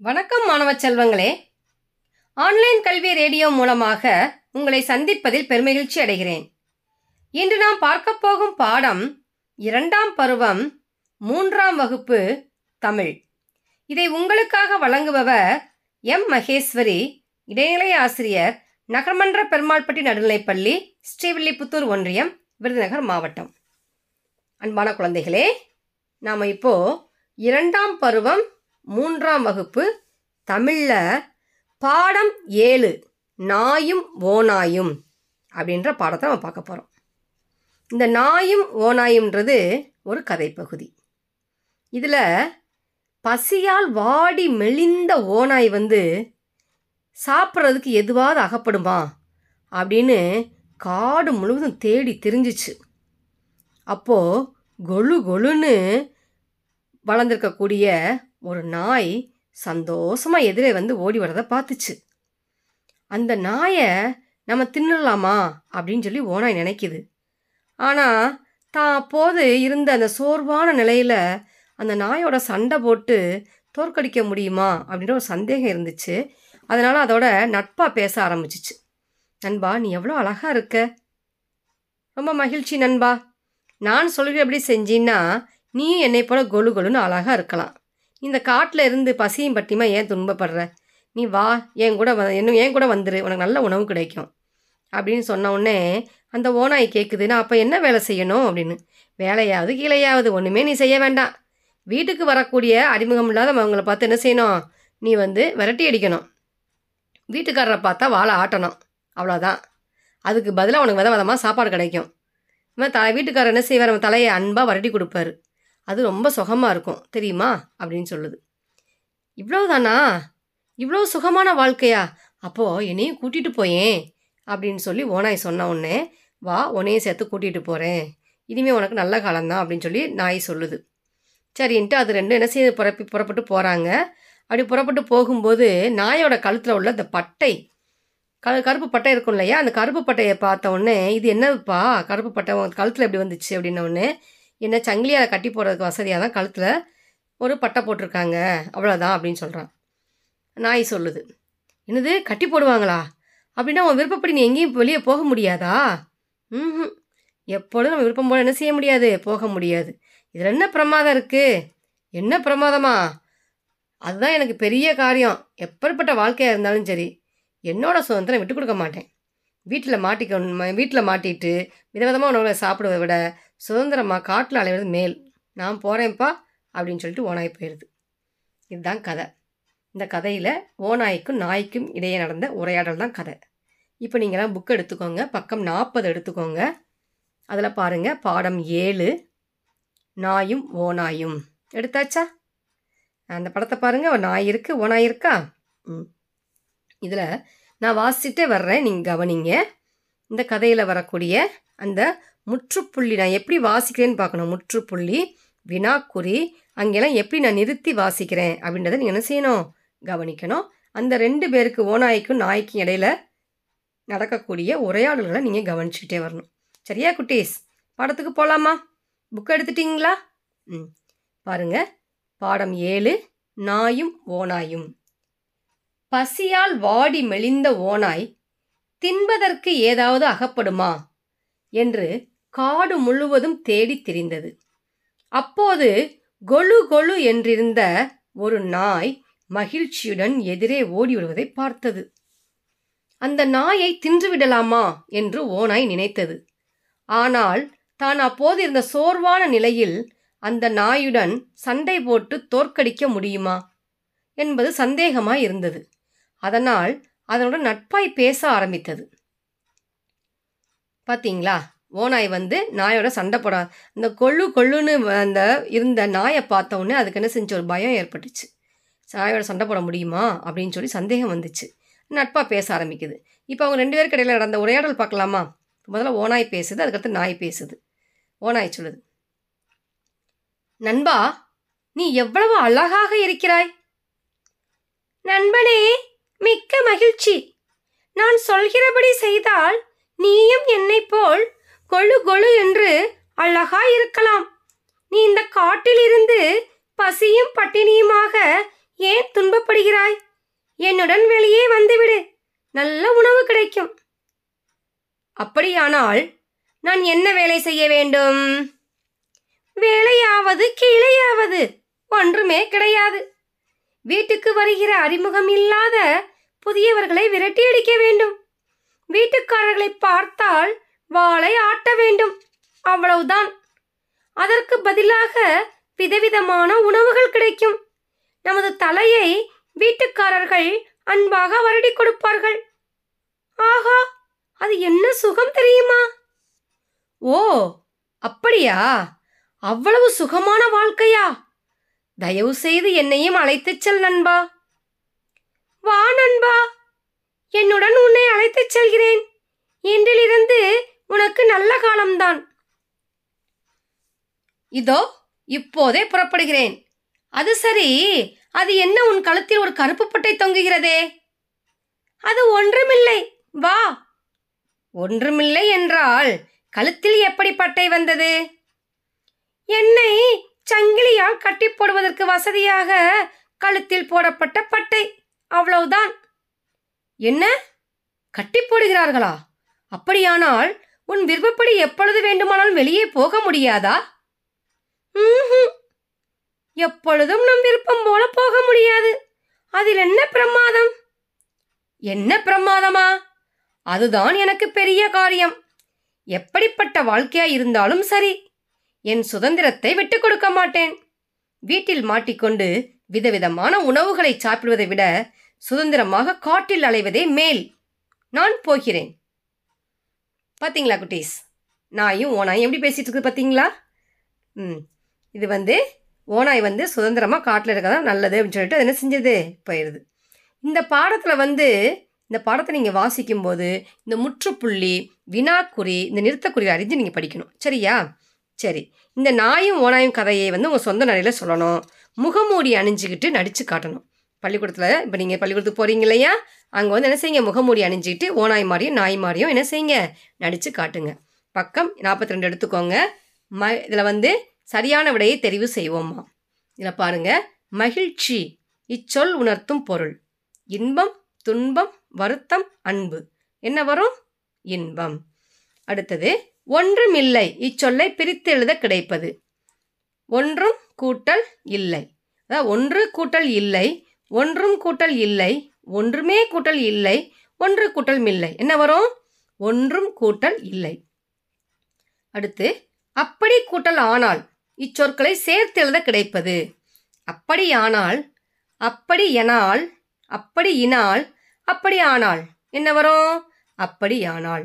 வணக்கம் மாணவ செல்வங்களே. ஆன்லைன் கல்வி ரேடியோ மூலமாக உங்களை சந்திப்பதில் பெருமகிழ்ச்சி அடைகிறேன். இன்று நாம் பார்க்கப் போகும் பாடம் இரண்டாம் பருவம் மூன்றாம் வகுப்பு தமிழ். இதை உங்களுக்காக வழங்குபவர் எம். மகேஸ்வரி இடைநிலை ஆசிரியர் நகர்மன்ற பெருமாள்பட்டி நடுநிலைப்பள்ளி ஸ்ரீவில்லிபுத்தூர் ஒன்றியம் விருதுநகர் மாவட்டம். அன்பான குழந்தைகளே நாம் இப்போது இரண்டாம் பருவம் மூன்றாம் வகுப்பு தமிழில் பாடம் ஏழு நாயும் ஓநாயும் அப்படின்ற பாடத்தை நம்ம பார்க்க போகிறோம் இந்த நாயும் ஓநாயும்ன்றது ஒரு கதைப்பகுதி. இதில் பசியால் வாடி மெலிந்த ஓநாய் வந்து சாப்பிட்றதுக்கு எதுவாவது அகப்படுமா அப்படின்னு காடு முழுவதும் தேடி தெரிஞ்சிச்சு. அப்போது கொலு கொலுன்னு வளர்ந்துருக்கக்கூடிய ஒரு நாய் சந்தோஷமாக எதிரே வந்து ஓடி வரதை பார்த்துச்சு. அந்த நாயை நம்ம தின்னுடலாமா அப்படின்னு சொல்லி ஓனாய் நினைக்குது. ஆனால் தான் அப்போது இருந்த அந்த சோர்வான நிலையில் அந்த நாயோட சண்டை போட்டு தோற்கடிக்க முடியுமா? அப்படின்ற ஒரு சந்தேகம் இருந்துச்சு. அதனால் அதோட நட்பாக பேச ஆரம்பிச்சிச்சு. நண்பா நீ எவ்வளோ அழகாக இருக்க. ரொம்ப மகிழ்ச்சி நண்பா. நான் சொல்கிறபடி செஞ்சின்னா நீயும் என்னை போல கொலு கொலுன்னு அழகாக இருக்கலாம். இந்த காட்டில் இருந்து பசியும் பட்டியுமா ஏன் துன்பப்படுற? நீ வா என் கூட வ இன்னும் என் கூட வந்துரு உனக்கு நல்ல உணவு கிடைக்கும். அப்படின்னு சொன்ன உடனே அந்த ஓனாய் கேட்குது நான் அப்போ என்ன வேலை செய்யணும்? அப்படின்னு. வேலையாவது கீழையாவது ஒன்றுமே நீ செய்ய வேண்டாம். வீட்டுக்கு வரக்கூடிய அறிமுகம் இல்லாதவங்களை பார்த்து என்ன செய்யணும்? நீ வந்து விரட்டி அடிக்கணும். வீட்டுக்காரரை பார்த்தா வாழை ஆட்டணும். அவ்வளோதான் அதுக்கு பதிலாக உனக்கு வித விதமாக சாப்பாடு கிடைக்கும். இவன் த வீட்டுக்காரர் என்ன செய்வார்? அவன் தலையை அன்பாக வரட்டி கொடுப்பாரு. அது ரொம்ப சுகமாக இருக்கும். தெரியுமா? அப்படின்னு சொல்லுது. இவ்வளோதானா இவ்வளோ சுகமான வாழ்க்கையா? அப்போது என்னையும் கூட்டிகிட்டு போயேன் அப்படின்னு சொல்லி ஓனாய் சொன்ன உடனே வா உன்னையும் சேர்த்து கூட்டிகிட்டு போகிறேன் இனிமேல் உனக்கு நல்ல காலம்தான். அப்படின்னு சொல்லி நாய் சொல்லுது. சரின்ட்டு அது ரெண்டும் என்ன செய்ய புறப்பி புறப்பட்டு போகிறாங்க அப்படி புறப்பட்டு போகும்போது நாயோட கழுத்தில் உள்ள இந்த பட்டை க கருப்பு பட்டை இருக்கும் இல்லையா? அந்த கருப்பு பட்டையை பார்த்த உடனே இது என்னதுப்பா? கருப்பு பட்டை கழுத்தில் எப்படி வந்துச்சு? அப்படின்ன உடனே என்ன சங்கிலியால் கட்டி போடுறதுக்கு வசதியாக தான் கழுத்தில் ஒரு பட்டை போட்டிருக்காங்க. அவ்வளோதான் அப்படின்னு சொல்கிறான் நாய் சொல்லுது. என்னது? கட்டி போடுவாங்களா? அப்படின்னா உன் விருப்பப்படி நீ எங்கேயும் வெளியே போக முடியாதா? ம் எப்பொழுதும் நம்ம விருப்பம் போல் என்ன செய்ய முடியாது? போக முடியாது. இதில் என்ன பிரமாதம் இருக்குது என்ன பிரமாதமா? அதுதான் எனக்கு பெரிய காரியம். எப்பேற்பட்ட வாழ்க்கையாக இருந்தாலும் சரி என்னோடய சுதந்திரம் விட்டு கொடுக்க மாட்டேன். வீட்டில் மாட்டிக்க வீட்டில் மாட்டிட்டு விதவிதமாக உணவுகளை சாப்பிடுவதை விட சுதந்திரமாக காட்டில் அலைவது மேல். நான் போகிறேன்ப்பா அப்படின்னு சொல்லிட்டு ஓனாய் போயிடுது இதுதான் கதை. இந்த கதையில் ஓநாய்க்கும் நாய்க்கும் இடையே நடந்த உரையாடல் தான் கதை. இப்போ நீங்களாம் புக் எடுத்துக்கோங்க. பக்கம் நாற்பது எடுத்துக்கோங்க. அதில் பாருங்கள் பாடம் ஏழு. நாயும் ஓநாயும். எடுத்தாச்சா? அந்த படத்தை பாருங்கள் ஒரு நாய் இருக்குது ஓநாய் இருக்கா? ம். இதில் நான் வாசிச்சுட்டே வர்றேன். நீங்கள் கவனிங்க. இந்த கதையில் வரக்கூடிய அந்த முற்றுப்புள்ளி நான் எப்படி வாசிக்கிறேன்னு பார்க்கணும். முற்றுப்புள்ளி வினாக்குறி அங்கெல்லாம் எப்படி நான் நிறுத்தி வாசிக்கிறேன் அப்படின்றத நீங்கள் என்ன செய்யணும்? கவனிக்கணும். அந்த ரெண்டு பேருக்கு ஓநாய்க்கும் நாய்க்கும் இடையில நடக்கக்கூடிய உரையாடல்களை நீங்கள் கவனிச்சுக்கிட்டே வரணும். சரியா குட்டீஸ்? பாடத்துக்கு போகலாமா புக் எடுத்துட்டிங்களா? ம். பாருங்க. பாடம் ஏழு நாயும் ஓநாயும். பசியால் வாடி மெலிந்த ஓநாய் தின்பதற்கு ஏதாவது அகப்படுமா? என்று காடு முழுவதும் தேடித் திரிந்தது. அப்போது கொலு கொலு என்றிருந்த ஒரு நாய் மகிழ்ச்சியுடன் எதிரே ஓடி வருவதை பார்த்தது. அந்த நாயை தின்றுவிடலாமா என்று ஓனாய் நினைத்தது. ஆனால் தான் அப்போது இருந்த சோர்வான நிலையில் அந்த நாயுடன் சண்டை போட்டு தோற்கடிக்க முடியுமா என்பது சந்தேகமாய் இருந்தது. அதனால் அதனுடன் நட்பாய் பேச ஆரம்பித்தது. பார்த்தீங்களா ஓநாய் வந்து நாயோட சண்டை போட அந்த கொள்ளு கொள்ளுன்னு அந்த இருந்த நாயை பார்த்த உடனே அதுக்கு என்ன செஞ்ச ஒரு பயம் ஏற்பட்டுச்சு. நாயோட சண்டை போட முடியுமா? அப்படின்னு சொல்லி சந்தேகம் வந்துச்சு. நட்பாக பேச ஆரம்பிக்குது. இப்போ அவங்க ரெண்டு பேருக்கு இடையில் நடந்த உரையாடல் பார்க்கலாமா? முதல்ல ஓநாய் பேசுது அதுக்கடுத்து நாய் பேசுது. ஓநாய் சொல்லுது. நண்பா நீ எவ்வளவு அழகாக இருக்கிறாய். நண்பனே மிக்க மகிழ்ச்சி. நான் சொல்கிறபடி செய்தால் நீயும் என்னைப் போல் கொழு கொழு என்று அழகா இருக்கலாம் நீ இந்த காட்டிலிருந்து பசியும் பட்டினியுமாக ஏன் துன்பப்படுகிறாய்? என்னுடன் வெளியே வந்துவிடு. நல்ல உணவு கிடைக்கும். அப்படியானால் நான் என்ன வேலை செய்ய வேண்டும்? வேலையாவது கீழையாவது ஒன்றுமே கிடையாது. வீட்டுக்கு வருகிற அறிமுகம் இல்லாத புதியவர்களை விரட்டி அடிக்க வேண்டும். வீட்டுக்காரர்களை பார்த்தால் வாளை கட்ட வேண்டும். அவ்வளவுதான். அதற்கு பதிலாக விதவிதமான உணவுகள் கிடைக்கும். நமது தலையை வீட்டுக்காரர்கள் அன்பாக வருடி கொடுப்பார்கள். ஆஹா அது என்ன சுகம் தெரியுமா? ஓ அப்படியா? அவ்வளவு சுகமான வாழ்க்கையா? தயவு செய்து என்னையும் அழைத்துச் செல் நண்பா. வா நண்பா. என்னுடன் உன்னை அழைத்துச் செல்கிறேன். இன்றிலிருந்து உனக்கு நல்ல காலம்தான். இதோ இப்போதே புறப்படுகிறேன். அது சரி அது என்ன உன் கழுத்தில் ஒரு கருப்பு பட்டை தொங்குகிறதே? அது ஒன்றுமில்லை. வா. ஒன்றுமில்லை என்றால் கழுத்தில் எப்படி பட்டை வந்தது? என்னை சங்கிலியால் கட்டி போடுவதற்கு வசதியாக கழுத்தில் போடப்பட்ட பட்டை. அவ்வளவுதான். என்ன? கட்டி போடுகிறார்களா? அப்படியானால் உன் விருப்பப்படி எப்பொழுது வேண்டுமானாலும் வெளியே போக முடியாதா? எப்பொழுதும் நம் விருப்பம் போல போக முடியாது. அதில் என்ன பிரமாதம்? என்ன பிரமாதமா? அதுதான் எனக்கு பெரிய காரியம். எப்படிப்பட்ட வாழ்க்கையா இருந்தாலும் சரி என் சுதந்திரத்தை விட்டுக் கொடுக்க மாட்டேன். வீட்டில் மாட்டிக்கொண்டு விதவிதமான உணவுகளை சாப்பிடுவதை விட சுதந்திரமாக காட்டில் அலைவதே மேல். நான் போகிறேன். பார்த்தீங்களா குட்டீஸ்? நாயும் ஓனாயும் எப்படி பேசிகிட்டு இருக்குது பார்த்தீங்களா ம். இது வந்து ஓனாய் வந்து சுதந்திரமாக காட்டில் இருக்கதான் நல்லது அப்படின்னு சொல்லிட்டு அது என்ன செஞ்சது? போயிடுது இந்த பாடத்தில் வந்து இந்த பாடத்தை நீங்கள் வாசிக்கும்போது இந்த முற்றுப்புள்ளி வினாக்குறி இந்த நிறுத்தக்குறி அறிஞ்சு நீங்கள் படிக்கணும். சரியா? சரி. இந்த நாயும் ஓனாயும் கதையை வந்து உங்கள் சொந்த நடையில் சொல்லணும். முகமூடி அணிஞ்சிக்கிட்டு நடித்து காட்டணும். பள்ளிக்கூடத்தில் இப்போ நீங்கள் பள்ளிக்கூடத்துக்கு போகிறீங்க இல்லையா? அங்கே வந்து என்ன செய்யுங்க? முகமூடி அணிஞ்சிக்கிட்டு ஓனாய் மாதிரியும் நாய் மாதிரியும் என்ன செய்யுங்க? நடித்து காட்டுங்க. பக்கம் நாற்பத்தி ரெண்டு எடுத்துக்கோங்க. ம இதில் வந்து சரியான விடையை தெரிவு செய்வோம்மா. இதில் பாருங்கள் மகிழ்ச்சி இச்சொல் உணர்த்தும் பொருள். இன்பம் துன்பம் வருத்தம் அன்பு. என்ன வரும்? இன்பம். அடுத்தது ஒன்றும் இல்லை இச்சொல்லை பிரித்து எழுத கிடைப்பது. ஒன்றும் கூட்டல் இல்லை. அதாவது ஒன்று கூட்டல் இல்லை ஒன்றும் கூட்டல் இல்லை ஒன்றுமே கூட்டல் இல்லை ஒன்று கூட்டல் இல்லை. என்ன வரும்? ஒன்றும் கூட்டல் இல்லை. அடுத்து அப்படி கூட்டல் ஆனால் இச்சொற்களை சேர்த்து எழுத கிடைப்பது. அப்படியானால் அப்படி எனால் அப்படி இனால் அப்படி ஆனால். என்ன வரும்? அப்படியானால்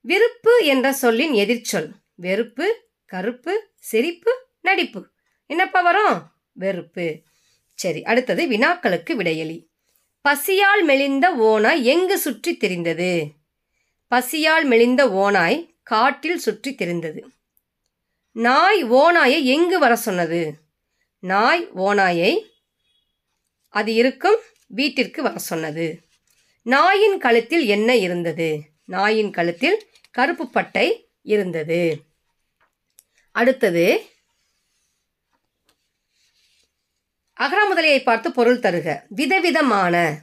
விருப்பு என்ற சொல்லின் எதிர்ச்சொல். வெறுப்பு கருப்பு சிரிப்பு நடிப்பு. என்னப்பா வரும்? வெறுப்பு. சரி அடுத்தது வினாக்களுக்கு விடையளி பசியால் மெலிந்த ஓனாய் எங்கு சுற்றி திரிந்தது? பசியால் மெலிந்த ஓனாய் காட்டில் சுற்றி திரிந்தது. நாய் ஓநாயை எங்கு வர சொன்னது? நாய் ஓனாயை அது இருக்கும் வீட்டிற்கு வர சொன்னது. நாயின் கழுத்தில் என்ன இருந்தது? நாயின் கழுத்தில் கருப்பு பட்டை இருந்தது. அடுத்தது அகரமுதலையை பார்த்து பொருள் தருக. விதவிதமான.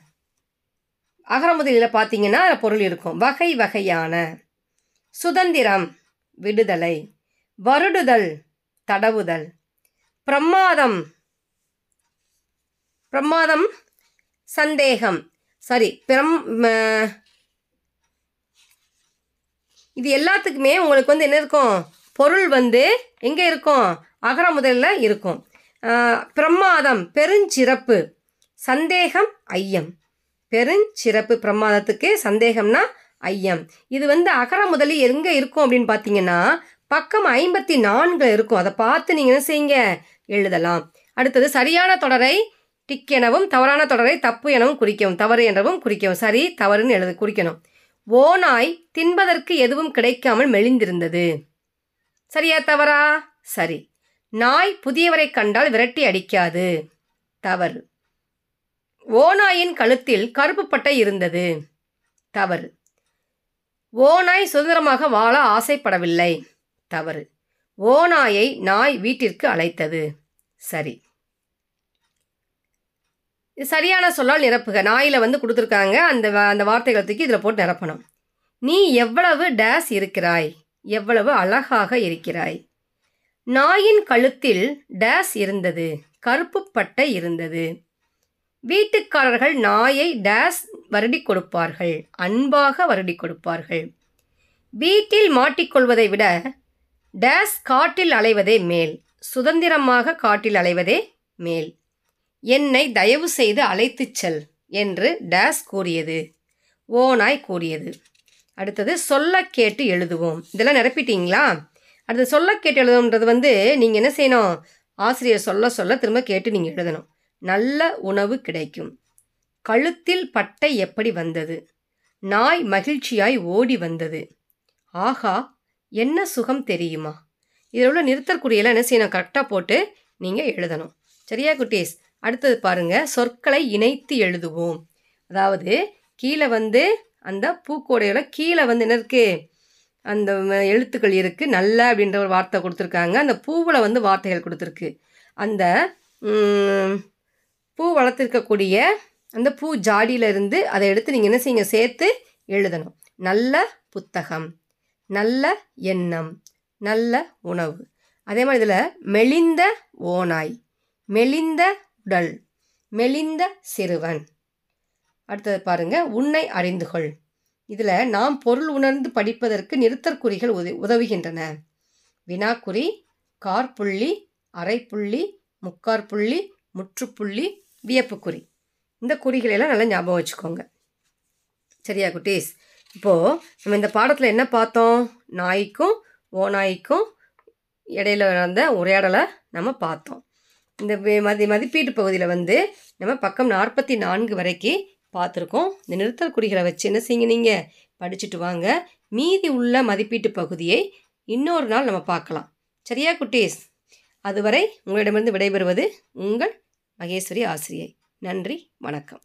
அகரமுதலியில் பார்த்தீங்கன்னா பொருள் இருக்கும். வகை வகையான. சுதந்திரம் விடுதலை. வருடுதல் தடவுதல். பிரமாதம் பிரமாதம் சந்தேகம். சாரி பிரம் இது எல்லாத்துக்குமே உங்களுக்கு வந்து என்ன இருக்கும்? பொருள் வந்து எங்கே இருக்கும்? அகர முதலில் இருக்கும். பிரமாதம் பெருஞ்சிறப்பு சந்தேகம் ஐயம். பெருஞ்சிறப்பு பிரமாதத்துக்கு சந்தேகம்னா ஐயம். இது வந்து அகர முதலி எங்கே இருக்கும் அப்படின்னு பார்த்தீங்கன்னா பக்கம் ஐம்பத்தி நான்கு இருக்கும். அதை பார்த்து நீங்கள் என்ன செய்யுங்க? எழுதலாம். அடுத்தது சரியான தொடரை டிக் எனவும் தவறான தொடரை தப்பு எனவும் குறிக்கவும் தவறு எனவும் குறிக்கவும். சரி தவறுன்னு எழுத குறிக்கணும். ஓநாய் தின்பதற்கு எதுவும் கிடைக்காமல் மெலிந்திருந்தது. சரியா தவறா? சரி. நாய் புதியவரை கண்டால் விரட்டி அடிக்காது. தவறு. ஓநாயின் கழுத்தில் கருப்பு பட்டை இருந்தது. தவறு. ஓநாய் சுதந்திரமாக வாழ ஆசைப்படவில்லை. தவறு. ஓநாயை நாய் வீட்டிற்கு அழைத்தது. சரி. சரியான சொல்லால் நிரப்புக. நாயில் வந்து கொடுத்துருக்காங்க. அந்த வ- அந்த வார்த்தைகளை தூக்கி இதில் போட்டு நிரப்பணும். நீ எவ்வளவு டேஸ் இருக்கிறாய்? எவ்வளவு அழகாக இருக்கிறாய்? நாயின் கழுத்தில் டேஸ் இருந்தது கருப்பு பட்டை இருந்தது. வீட்டுக்காரர்கள் நாயை டேஸ் வருடி கொடுப்பார்கள் அன்பாக வருடி கொடுப்பார்கள். வீட்டில் மாட்டிக்கொள்வதை விட டேஸ் காட்டில் அலைவதே மேல் சுதந்திரமாக காட்டில் அலைவதே மேல். என்னை தயவு செய்து அழைத்துச் செல் என்று டேஸ் கூறியது. ஓனாய் கூறியது. அடுத்தது சொல்ல கேட்டு எழுதுவோம். இதெல்லாம் நிரப்பிட்டீங்களா? அடுத்து சொல்ல கேட்டு எழுதணுன்றது வந்து நீங்கள் என்ன செய்யணும்? ஆசிரியர் சொல்ல சொல்ல திரும்ப கேட்டு நீங்கள் எழுதணும். நல்ல உணவு கிடைக்கும். கழுத்தில் பட்டை எப்படி வந்தது? நாய் மகிழ்ச்சியாய் ஓடி வந்தது. ஆஹா என்ன சுகம் தெரியுமா? இதில் உள்ள நிறுத்தற்குறியெல்லாம் என்ன செய்யணும்? கரெக்டாக போட்டு நீங்கள் எழுதணும். சரியா குட்டீஸ்? அடுத்தது பாருங்கள் சொற்களை இணைத்து எழுதுவோம். அதாவது கீழே வந்து அந்த பூக்கோடையோட கீழே வந்து என்ன இருக்குது அந்த எழுத்துக்கள் இருக்குது நல்ல அப்படின்ற ஒரு வார்த்தை கொடுத்துருக்காங்க. அந்த பூவில் வந்து வார்த்தைகள் கொடுத்துருக்கு. அந்த பூ வளர்த்துருக்கக்கூடிய அந்த பூ ஜாடியிலிருந்து அதை எடுத்து நீங்கள் என்ன செய்யுங்க? சேர்த்து எழுதணும். நல்ல புத்தகம் நல்ல எண்ணம் நல்ல உணவு. அதே மாதிரி இதில் மெலிந்த ஓநாய் மெலிந்த உடல் மெலிந்த சிறுவன். அடுத்தது பாருங்கள் உன்னை அறிந்து கொள். இதில் நாம் பொருள் உணர்ந்து படிப்பதற்கு நிறுத்தற்குறிகள் உத உதவுகின்றன. வினாக்குறி கார்புள்ளி அரைப்புள்ளி முக்காற்புள்ளி முற்றுப்புள்ளி வியப்புக்குறி. இந்த குறிகளை எல்லாம் நல்லா ஞாபகம் வச்சுக்கோங்க. சரியா குட்டீஸ்? இப்போது நம்ம இந்த பாடத்தில் என்ன பார்த்தோம்? நாய்க்கும் ஓநாய்க்கும் இடையில நடந்த உரையாடலை நம்ம பார்த்தோம். இந்த மதி மதிப்பீட்டு பகுதியில் வந்து நம்ம பக்கம் நாற்பத்தி நான்கு வரைக்கும் பார்த்துருக்கோம். இந்த நிறுத்தல் குறிகளை வச்சு என்ன செய்யுங்க நீங்கள் படிச்சுட்டு வாங்க. மீதி உள்ள மதிப்பீட்டு பகுதியை இன்னொரு நாள் நம்ம பார்க்கலாம். சரியா குட்டீஸ்? அதுவரை உங்களிடமிருந்து விடைபெறுவது உங்கள் மகேஸ்வரி ஆசிரியை. நன்றி வணக்கம்.